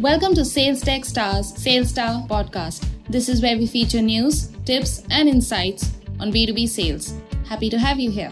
Welcome to Sales Tech Stars Sales Star podcast. This is where we feature news, tips, and insights on B2B sales. Happy to have you here.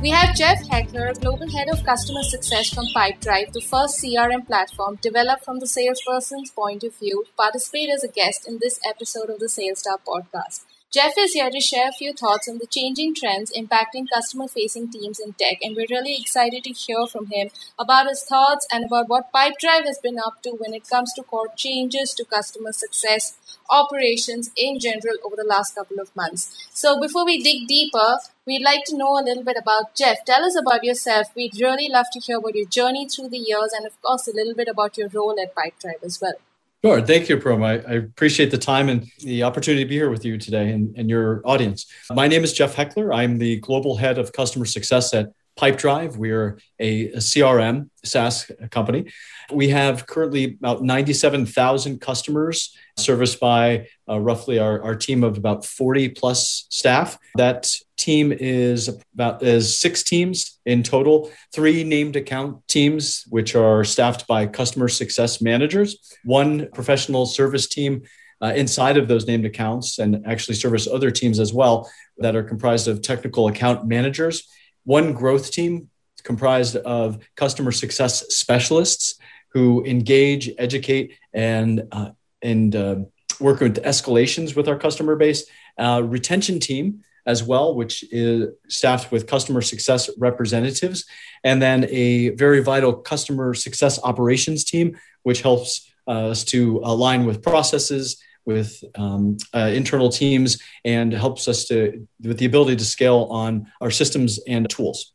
We have Jeff Heckler, Global Head of Customer Success from Pipedrive, the first CRM platform developed from the salesperson's point of view, participate as a guest in this episode of the Sales Star podcast. Jeff is here to share a few thoughts on the changing trends impacting customer facing teams in tech, and we're really excited to hear from him about his thoughts and about what Pipedrive has been up to when it comes to core changes to customer success operations in general over the last couple of months. So, before we dig deeper, we'd like to know a little bit about Jeff. Tell us about yourself. We'd really love to hear about your journey through the years and, of course, a little bit about your role at Pipedrive as well. Sure. Thank you, Paroma. I, I, appreciate the time and the opportunity to be here with you today and, and your audience. My name is Jeff Heckler. I'm the global head of customer success at Pipedrive. We are a, a CRM SaaS company. We have currently about 97,000 customers serviced by uh, roughly our, our team of about 40 plus staff. That team is about is six teams in total, three named account teams, which are staffed by customer success managers, one professional service team uh, inside of those named accounts and actually service other teams as well that are comprised of technical account managers, one growth team comprised of customer success specialists who engage, educate, and uh, and uh, work with escalations with our customer base, uh, retention team as well, which is staffed with customer success representatives, and then a very vital customer success operations team, which helps uh, us to align with processes, with um, uh, internal teams, and helps us to with the ability to scale on our systems and tools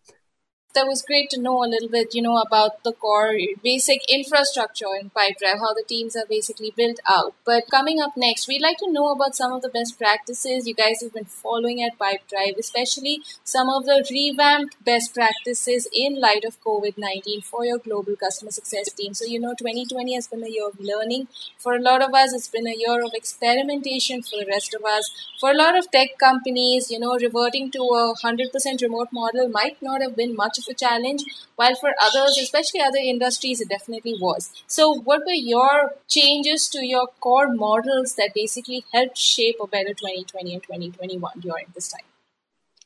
that was great to know a little bit, you know, about the core basic infrastructure in Pipedrive, how the teams are basically built out. But coming up next, we'd like to know about some of the best practices you guys have been following at Pipedrive, especially some of the revamped best practices in light of COVID 19 for your global customer success team. So, you know, 2020 has been a year of learning. For a lot of us, it's been a year of experimentation for the rest of us. For a lot of tech companies, you know, reverting to a 100% remote model might not have been much of a challenge, while for others, especially other industries, it definitely was. So, what were your changes to your core models that basically helped shape a better 2020 and 2021 during this time?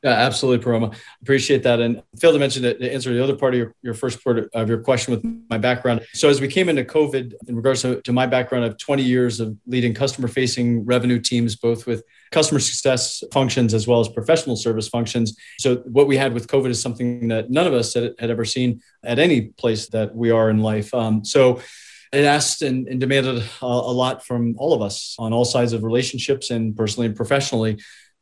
Yeah, absolutely, Paroma. Appreciate that. And failed to mention to answer the other part of your, your first part of your question with my background. So as we came into COVID, in regards to, to my background of 20 years of leading customer facing revenue teams, both with customer success functions as well as professional service functions. So what we had with COVID is something that none of us had, had ever seen at any place that we are in life. Um, so it asked and, and demanded a, a lot from all of us on all sides of relationships and personally and professionally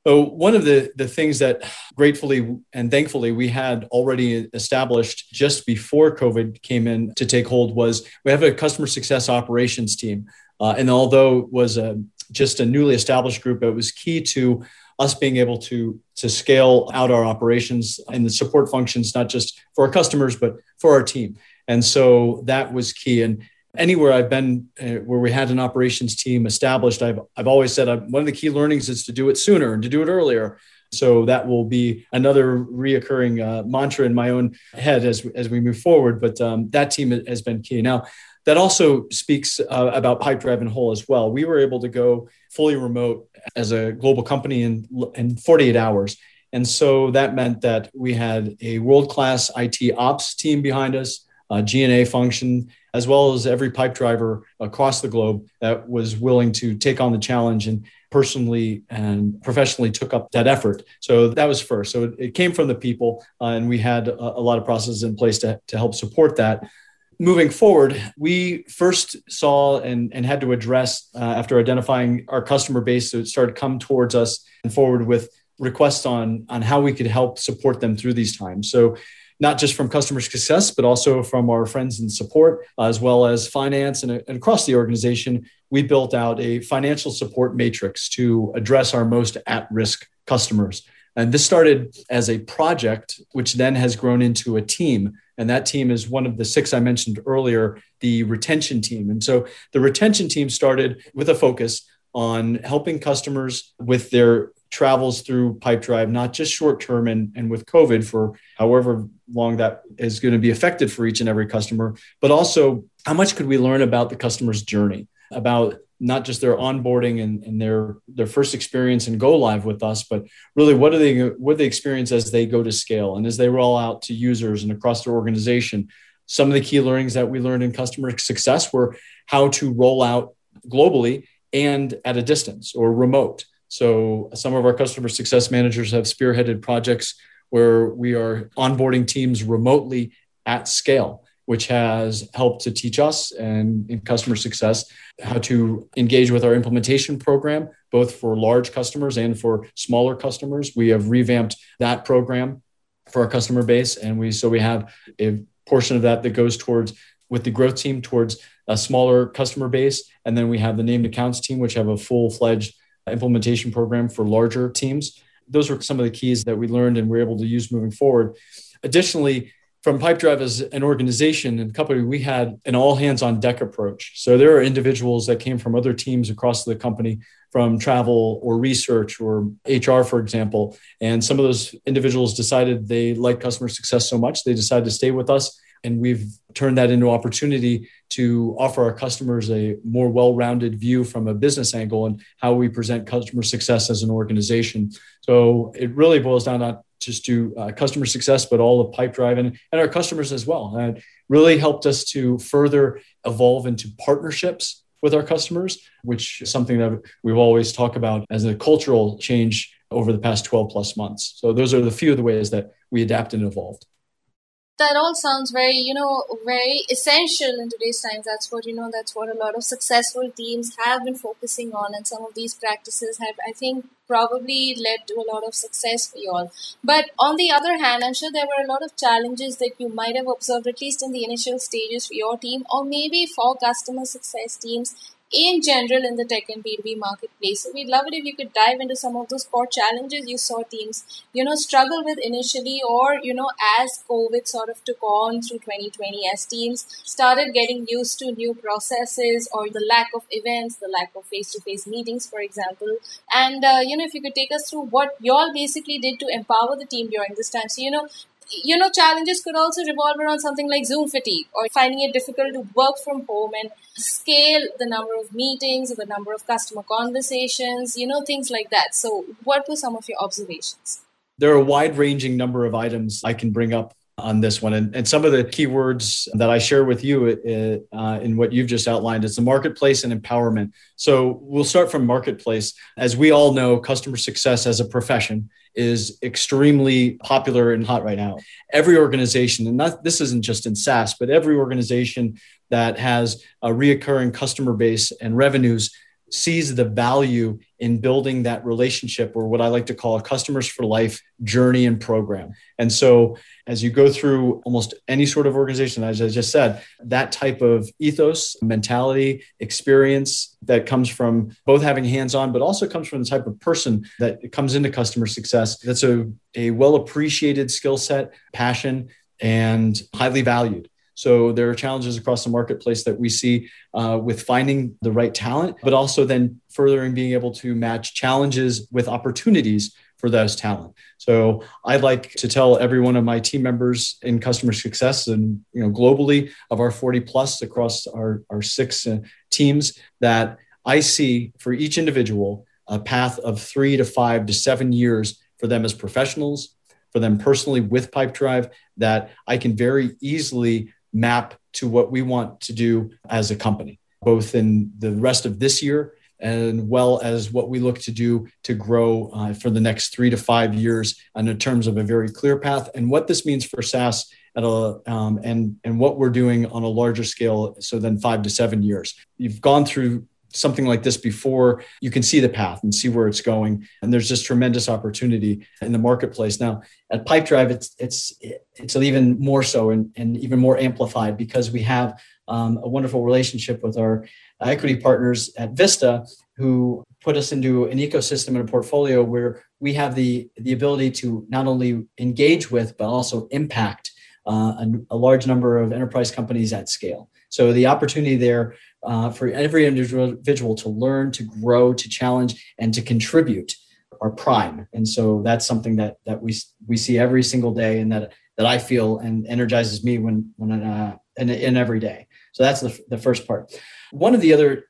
so one of the, the things that gratefully and thankfully we had already established just before COVID came in to take hold was we have a customer success operations team. Uh, and although it was a, just a newly established group, it was key to us being able to, to scale out our operations and the support functions, not just for our customers, but for our team. And so that was key. And anywhere I've been uh, where we had an operations team established, I've, I've always said uh, one of the key learnings is to do it sooner and to do it earlier. So that will be another reoccurring uh, mantra in my own head as, as we move forward. But um, that team has been key. Now, that also speaks uh, about Pipedrive and Whole as well. We were able to go fully remote as a global company in, in 48 hours. And so that meant that we had a world class IT ops team behind us, a G&A function, as well as every Pipedriver across the globe that was willing to take on the challenge and personally and professionally took up that effort. So that was first. So it, it came from the people, uh, and we had a, a, lot of processes in place to, to help support that. Moving forward, we first saw and, and had to address uh, after identifying our customer base that started come towards us and forward with requests on, on how we could help support them through these times. So not just from customer success, but also from our friends in support, as well as finance and, and across the organization. We built out a financial support matrix to address our most at risk customers. And this started as a project, which then has grown into a team. And that team is one of the six I mentioned earlier, the retention team. And so the retention team started with a focus on helping customers with their travels through Pipedrive, not just short term and, and with COVID for however long that is going to be affected for each and every customer, but also how much could we learn about the customer's journey, about not just their onboarding and, and their their first experience and go live with us, but really what do they what they experience as they go to scale and as they roll out to users and across their organization. Some of the key learnings that we learned in customer success were how to roll out globally and at a distance or remote. So some of our customer success managers have spearheaded projects where we are onboarding teams remotely at scale which has helped to teach us and in customer success how to engage with our implementation program, both for large customers and for smaller customers. We have revamped that program for our customer base. And we so we have a portion of that that goes towards with the growth team towards a smaller customer base. And then we have the named accounts team, which have a full-fledged implementation program for larger teams. Those are some of the keys that we learned and we're able to use moving forward. Additionally, from Pipedrive as an organization and company, we had an all hands on deck approach. So there are individuals that came from other teams across the company from travel or research or HR, for example. And some of those individuals decided they like customer success so much, they decided to stay with us. And we've turned that into opportunity to offer our customers a more well-rounded view from a business angle and how we present customer success as an organization. So it really boils down not just to uh, customer success, but all of Pipedrive and, and our customers as well. And really helped us to further evolve into partnerships with our customers, which is something that we've always talked about as a cultural change over the past 12 plus months. So those are the few of the ways that we adapted and evolved that all sounds very you know very essential in today's times that's what you know that's what a lot of successful teams have been focusing on and some of these practices have i think probably led to a lot of success for you all. But on the other hand i'm sure there were a lot of challenges that you might have observed at least in the initial stages for your team or maybe for customer success teams in general in the tech and B2B marketplace. So we'd love it if you could dive into some of those core challenges you saw teams, you know, struggle with initially or, you know, as COVID sort of took on through 2020 as teams started getting used to new processes or the lack of events, the lack of face-to-face meetings, for example. And, uh, you know, if you could take us through what y'all basically did to empower the team during this time. So, you know, you know, challenges could also revolve around something like Zoom fatigue or finding it difficult to work from home and scale the number of meetings or the number of customer conversations, you know, things like that. So, what were some of your observations? There are a wide ranging number of items I can bring up on this one. And, and some of the keywords that I share with you uh, in what you've just outlined is the marketplace and empowerment. So we'll start from marketplace. As we all know, customer success as a profession is extremely popular and hot right now. Every organization, and not, this isn't just in SaaS, but every organization that has a reoccurring customer base and revenues sees the value in building that relationship or what I like to call a customers for life journey and program. And so as you go through almost any sort of organization, as I just said, that type of ethos, mentality, experience that comes from both having hands on, but also comes from the type of person that comes into customer success. That's a, a well appreciated skill set, passion, and highly valued. So there are challenges across the marketplace that we see uh, with finding the right talent, but also then furthering being able to match challenges with opportunities for those talent. So I'd like to tell every one of my team members in customer success and you know globally of our 40 plus across our, our six uh, teams that I see for each individual a path of three to five to seven years for them as professionals, for them personally with Pipedrive that I can very easily map to what we want to do as a company, both in the rest of this year and well as what we look to do to grow uh, for the next three to five years and in terms of a very clear path and what this means for SaaS at a, um, and, and what we're doing on a larger scale. So then five to seven years. You've gone through something like this before, you can see the path and see where it's going. And there's just tremendous opportunity in the marketplace. Now at Pipedrive, it's it's it's even more so and, and even more amplified because we have um, a wonderful relationship with our equity partners at Vista who put us into an ecosystem and a portfolio where we have the the ability to not only engage with but also impact uh, a, a large number of enterprise companies at scale. So the opportunity there uh, for every individual to learn, to grow, to challenge, and to contribute are prime. And so that's something that that we we see every single day, and that that I feel and energizes me when when uh, every day. So that's the the first part. One of the other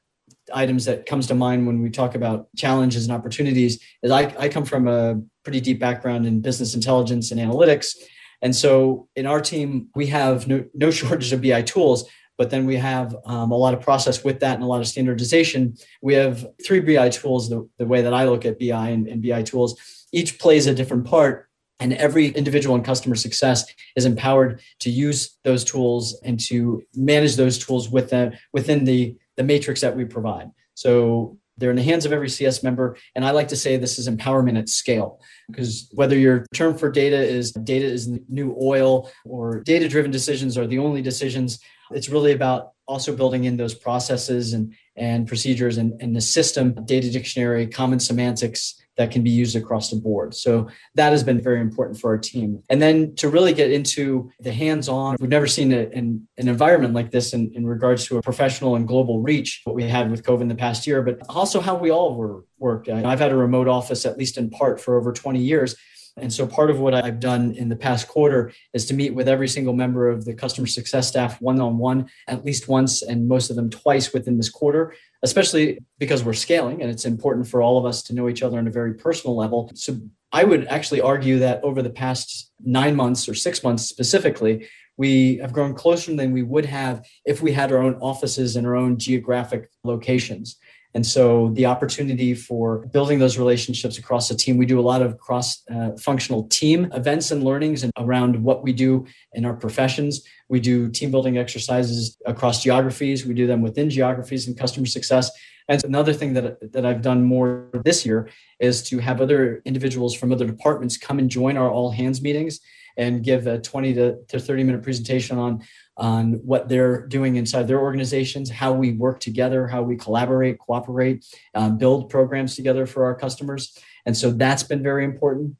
items that comes to mind when we talk about challenges and opportunities is I, I come from a pretty deep background in business intelligence and analytics. And so in our team, we have no, no shortage of BI tools, but then we have um, a lot of process with that and a lot of standardization. We have three BI tools, the, the way that I look at BI and, and BI tools, each plays a different part. And every individual in customer success is empowered to use those tools and to manage those tools within, within the, the matrix that we provide. So they're in the hands of every CS member. And I like to say this is empowerment at scale because whether your term for data is data is new oil or data driven decisions are the only decisions, it's really about also building in those processes and, and procedures and, and the system, data dictionary, common semantics, that can be used across the board. So that has been very important for our team. And then to really get into the hands on, we've never seen a, an, an environment like this in, in regards to a professional and global reach, what we had with COVID in the past year, but also how we all were worked. I've had a remote office, at least in part, for over 20 years. And so part of what I've done in the past quarter is to meet with every single member of the customer success staff one on one, at least once, and most of them twice within this quarter, especially because we're scaling and it's important for all of us to know each other on a very personal level. So I would actually argue that over the past nine months or six months specifically, we have grown closer than we would have if we had our own offices and our own geographic locations. And so the opportunity for building those relationships across the team, we do a lot of cross uh, functional team events and learnings and around what we do in our professions. We do team building exercises across geographies. We do them within geographies and customer success. And another thing that, that I've done more this year is to have other individuals from other departments come and join our all hands meetings and give a 20 to, to 30 minute presentation on on what they're doing inside their organizations, how we work together, how we collaborate, cooperate, um, build programs together for our customers. And so that's been very important.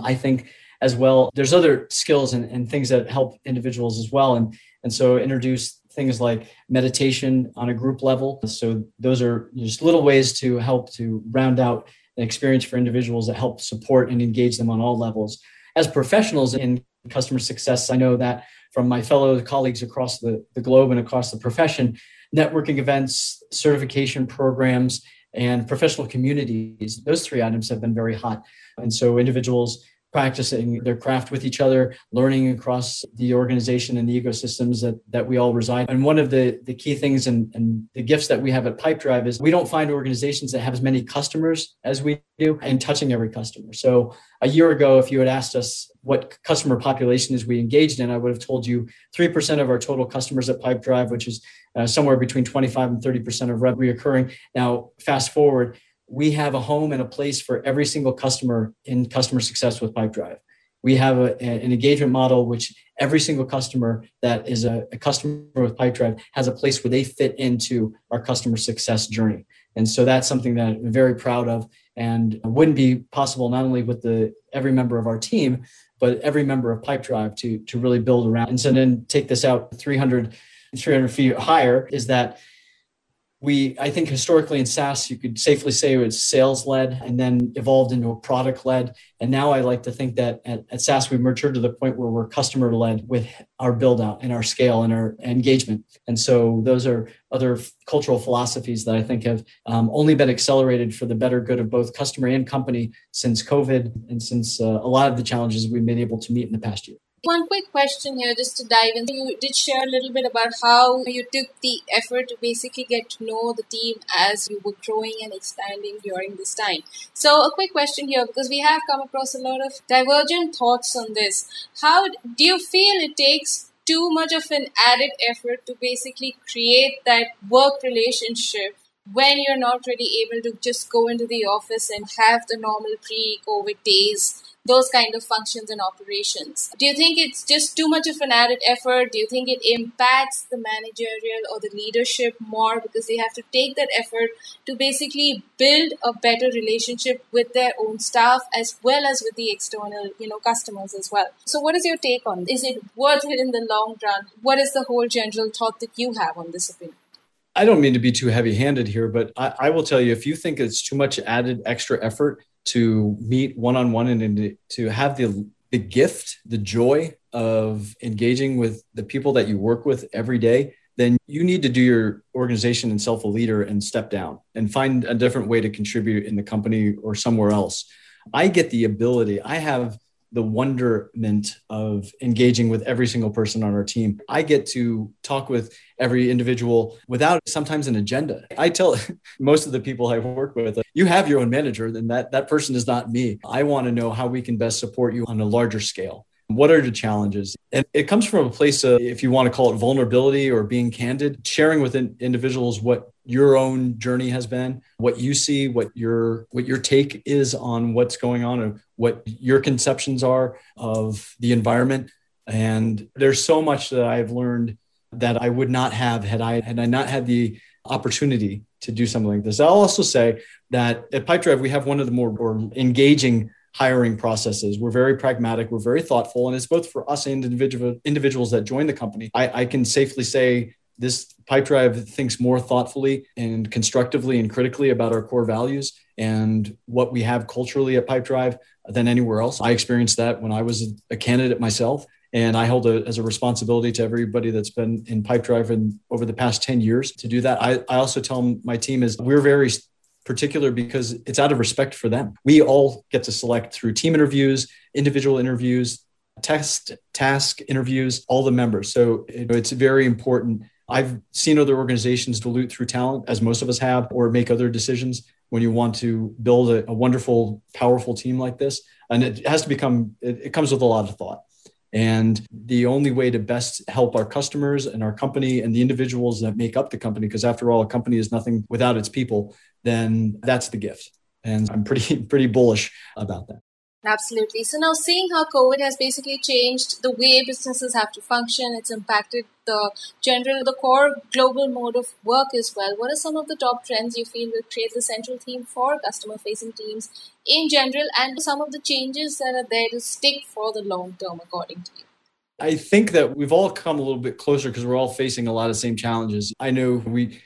I think as well, there's other skills and, and things that help individuals as well. And, and so introduce things like meditation on a group level. So those are just little ways to help to round out an experience for individuals that help support and engage them on all levels. As professionals in customer success, I know that from my fellow colleagues across the, the globe and across the profession, networking events, certification programs, and professional communities. Those three items have been very hot. And so individuals practicing their craft with each other, learning across the organization and the ecosystems that, that we all reside. And one of the, the key things and, and the gifts that we have at Pipedrive is we don't find organizations that have as many customers as we do and touching every customer. So a year ago, if you had asked us what customer population is we engaged in, I would have told you 3% of our total customers at Pipedrive, which is uh, somewhere between 25 and 30% of revenue occurring. Now, fast forward, we have a home and a place for every single customer in customer success with Pipedrive. We have a, an engagement model which every single customer that is a, a customer with Pipedrive has a place where they fit into our customer success journey. And so that's something that I'm very proud of and wouldn't be possible not only with the every member of our team, but every member of Pipedrive to, to really build around. And so then take this out 300, 300 feet higher is that we i think historically in saas you could safely say it was sales led and then evolved into a product led and now i like to think that at, at saas we've matured to the point where we're customer led with our build out and our scale and our engagement. And so those are other cultural philosophies that i think have um, only been accelerated for the better good of both customer and company since covid and since uh, a lot of the challenges we've been able to meet in the past year one quick question here, just to dive in. You did share a little bit about how you took the effort to basically get to know the team as you were growing and expanding during this time. So, a quick question here because we have come across a lot of divergent thoughts on this. How do you feel it takes too much of an added effort to basically create that work relationship when you're not really able to just go into the office and have the normal pre COVID days those kind of functions and operations. Do you think it's just too much of an added effort? Do you think it impacts the managerial or the leadership more because they have to take that effort to basically build a better relationship with their own staff as well as with the external, you know, customers as well? So what is your take on? Is it worth it in the long run? What is the whole general thought that you have on this opinion? I don't mean to be too heavy handed here, but I, I, will tell you if you think it's too much added extra effort to meet one on one and to have the, the gift, the joy of engaging with the people that you work with every day, then you need to do your organization and self a leader and step down and find a different way to contribute in the company or somewhere else. I get the ability, I have the wonderment of engaging with every single person on our team. I get to talk with every individual without sometimes an agenda. I tell most of the people I work with, you have your own manager, then that, that person is not me. I want to know how we can best support you on a larger scale. What are the challenges? And it comes from a place of, if you want to call it vulnerability or being candid, sharing with in, individuals what your own journey has been, what you see, what your what your take is on what's going on, and what your conceptions are of the environment. And there's so much that I've learned that I would not have had I had I not had the opportunity to do something like this. I'll also say that at Pipedrive we have one of the more engaging hiring processes. We're very pragmatic, we're very thoughtful, and it's both for us and individual individuals that join the company. I, I can safely say this Pipedrive thinks more thoughtfully and constructively and critically about our core values and what we have culturally at Pipedrive than anywhere else. I experienced that when I was a candidate myself. And I hold it as a responsibility to everybody that's been in Pipedrive and over the past 10 years to do that. I, I also tell my team is we're very particular because it's out of respect for them. We all get to select through team interviews, individual interviews, test task interviews, all the members. So it's very important I've seen other organizations dilute through talent, as most of us have, or make other decisions when you want to build a, a wonderful, powerful team like this. And it has to become, it, it comes with a lot of thought. And the only way to best help our customers and our company and the individuals that make up the company, because after all, a company is nothing without its people, then that's the gift. And I'm pretty, pretty bullish about that. Absolutely. So now seeing how COVID has basically changed the way businesses have to function, it's impacted the general, the core global mode of work as well. What are some of the top trends you feel will create the central theme for customer facing teams in general and some of the changes that are there to stick for the long term according to you? I think that we've all come a little bit closer because we're all facing a lot of same challenges. I know we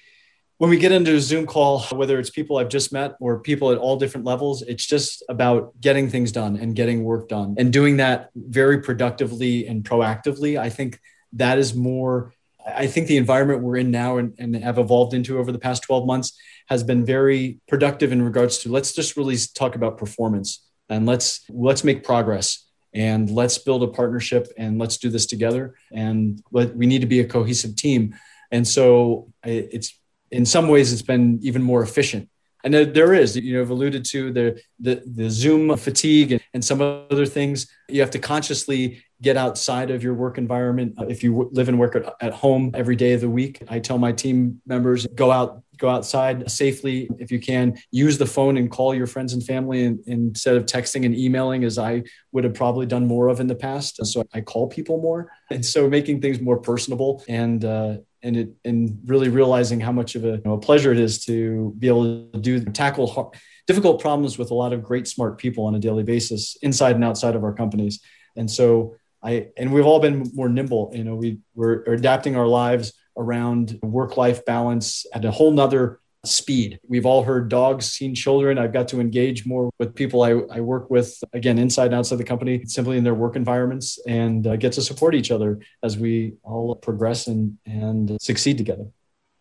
when we get into a Zoom call, whether it's people I've just met or people at all different levels, it's just about getting things done and getting work done and doing that very productively and proactively. I think that is more, I think the environment we're in now and, and have evolved into over the past 12 months has been very productive in regards to let's just really talk about performance and let's let's make progress and let's build a partnership and let's do this together and we need to be a cohesive team and so it's in some ways it's been even more efficient. And there is you know i've alluded to the the, the zoom fatigue and, some other things. You have to consciously get outside of your work environment. If you live and work at, home every day of the week i tell my team members go out go outside safely if you can. Use the phone and call your friends and family instead of texting and emailing as i would have probably done more of in the past. So i call people more. And so making things more personable and uh, and it and really realizing how much of a, you know, a, pleasure it is to be able to do tackle hard, difficult problems with a lot of great smart people on a daily basis inside and outside of our companies. And so i and we've all been more nimble you know we we're adapting our lives around work life balance at a whole nother speed. We've all heard dogs, seen children. I've got to engage more with people I, I work with, again, inside and outside the company, simply in their work environments, and uh, get to support each other as we all progress and, and succeed together.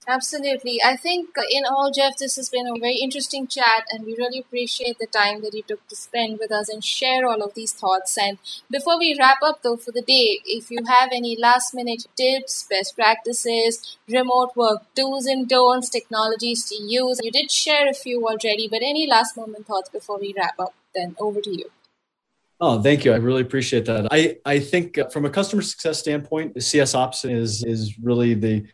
Absolutely. I think uh, in all, Jeff, this has been a very interesting chat, and we really appreciate the time that you took to spend with us and share all of these thoughts. And before we wrap up, though, for the day, if you have any last minute tips, best practices, remote work do's and don'ts, technologies to use, you did share a few already, but any last moment thoughts before we wrap up, then over to you. Oh, thank you. I really appreciate that. I, I think uh, from a customer success standpoint, CS Ops is is really the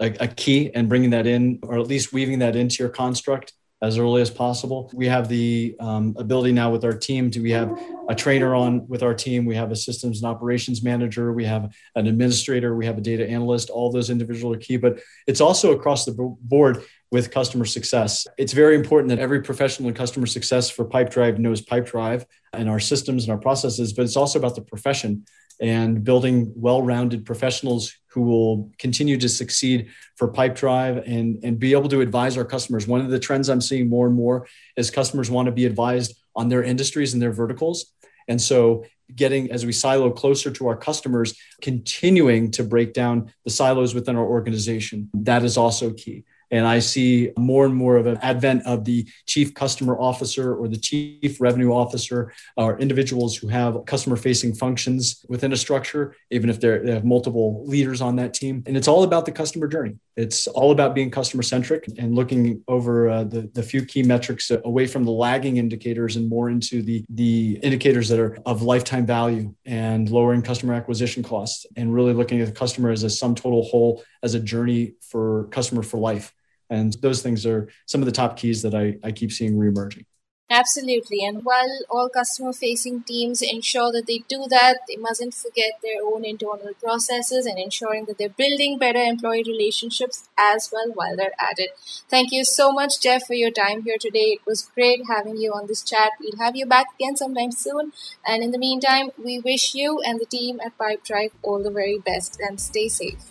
a, a key and bringing that in, or at least weaving that into your construct as early as possible. We have the um, ability now with our team to we have a trainer on with our team. We have a systems and operations manager. We have an administrator. We have a data analyst. All those individuals are key, but it's also across the board. with customer success. It's very important that every professional in customer success for Pipedrive knows Pipedrive and our systems and our processes, but it's also about the profession and building well-rounded professionals who will continue to succeed for Pipedrive and, and be able to advise our customers. One of the trends I'm seeing more and more is customers want to be advised on their industries and their verticals. And so getting as we silo closer to our customers, continuing to break down the silos within our organization, that is also key. And I see more and more of an advent of the chief customer officer or the chief revenue officer or individuals who have customer facing functions within a structure, even if they have multiple leaders on that team. And it's all about the customer journey. It's all about being customer centric and looking over uh, the, the few key metrics away from the lagging indicators and more into the, the indicators that are of lifetime value and lowering customer acquisition costs and really looking at the customer as a sum total whole as a journey for customer for life. And those things are some of the top keys that I, I keep seeing reemerging. Absolutely. And while all customer facing teams ensure that they do that, they mustn't forget their own internal processes and ensuring that they're building better employee relationships as well while they're at it. Thank you so much, Jeff, for your time here today. It was great having you on this chat. We'll have you back again sometime soon. And in the meantime, we wish you and the team at Pipedrive all the very best and stay safe.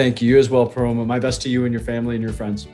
Thank you as well, Paroma. My best to you and your family and your friends.